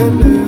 good news.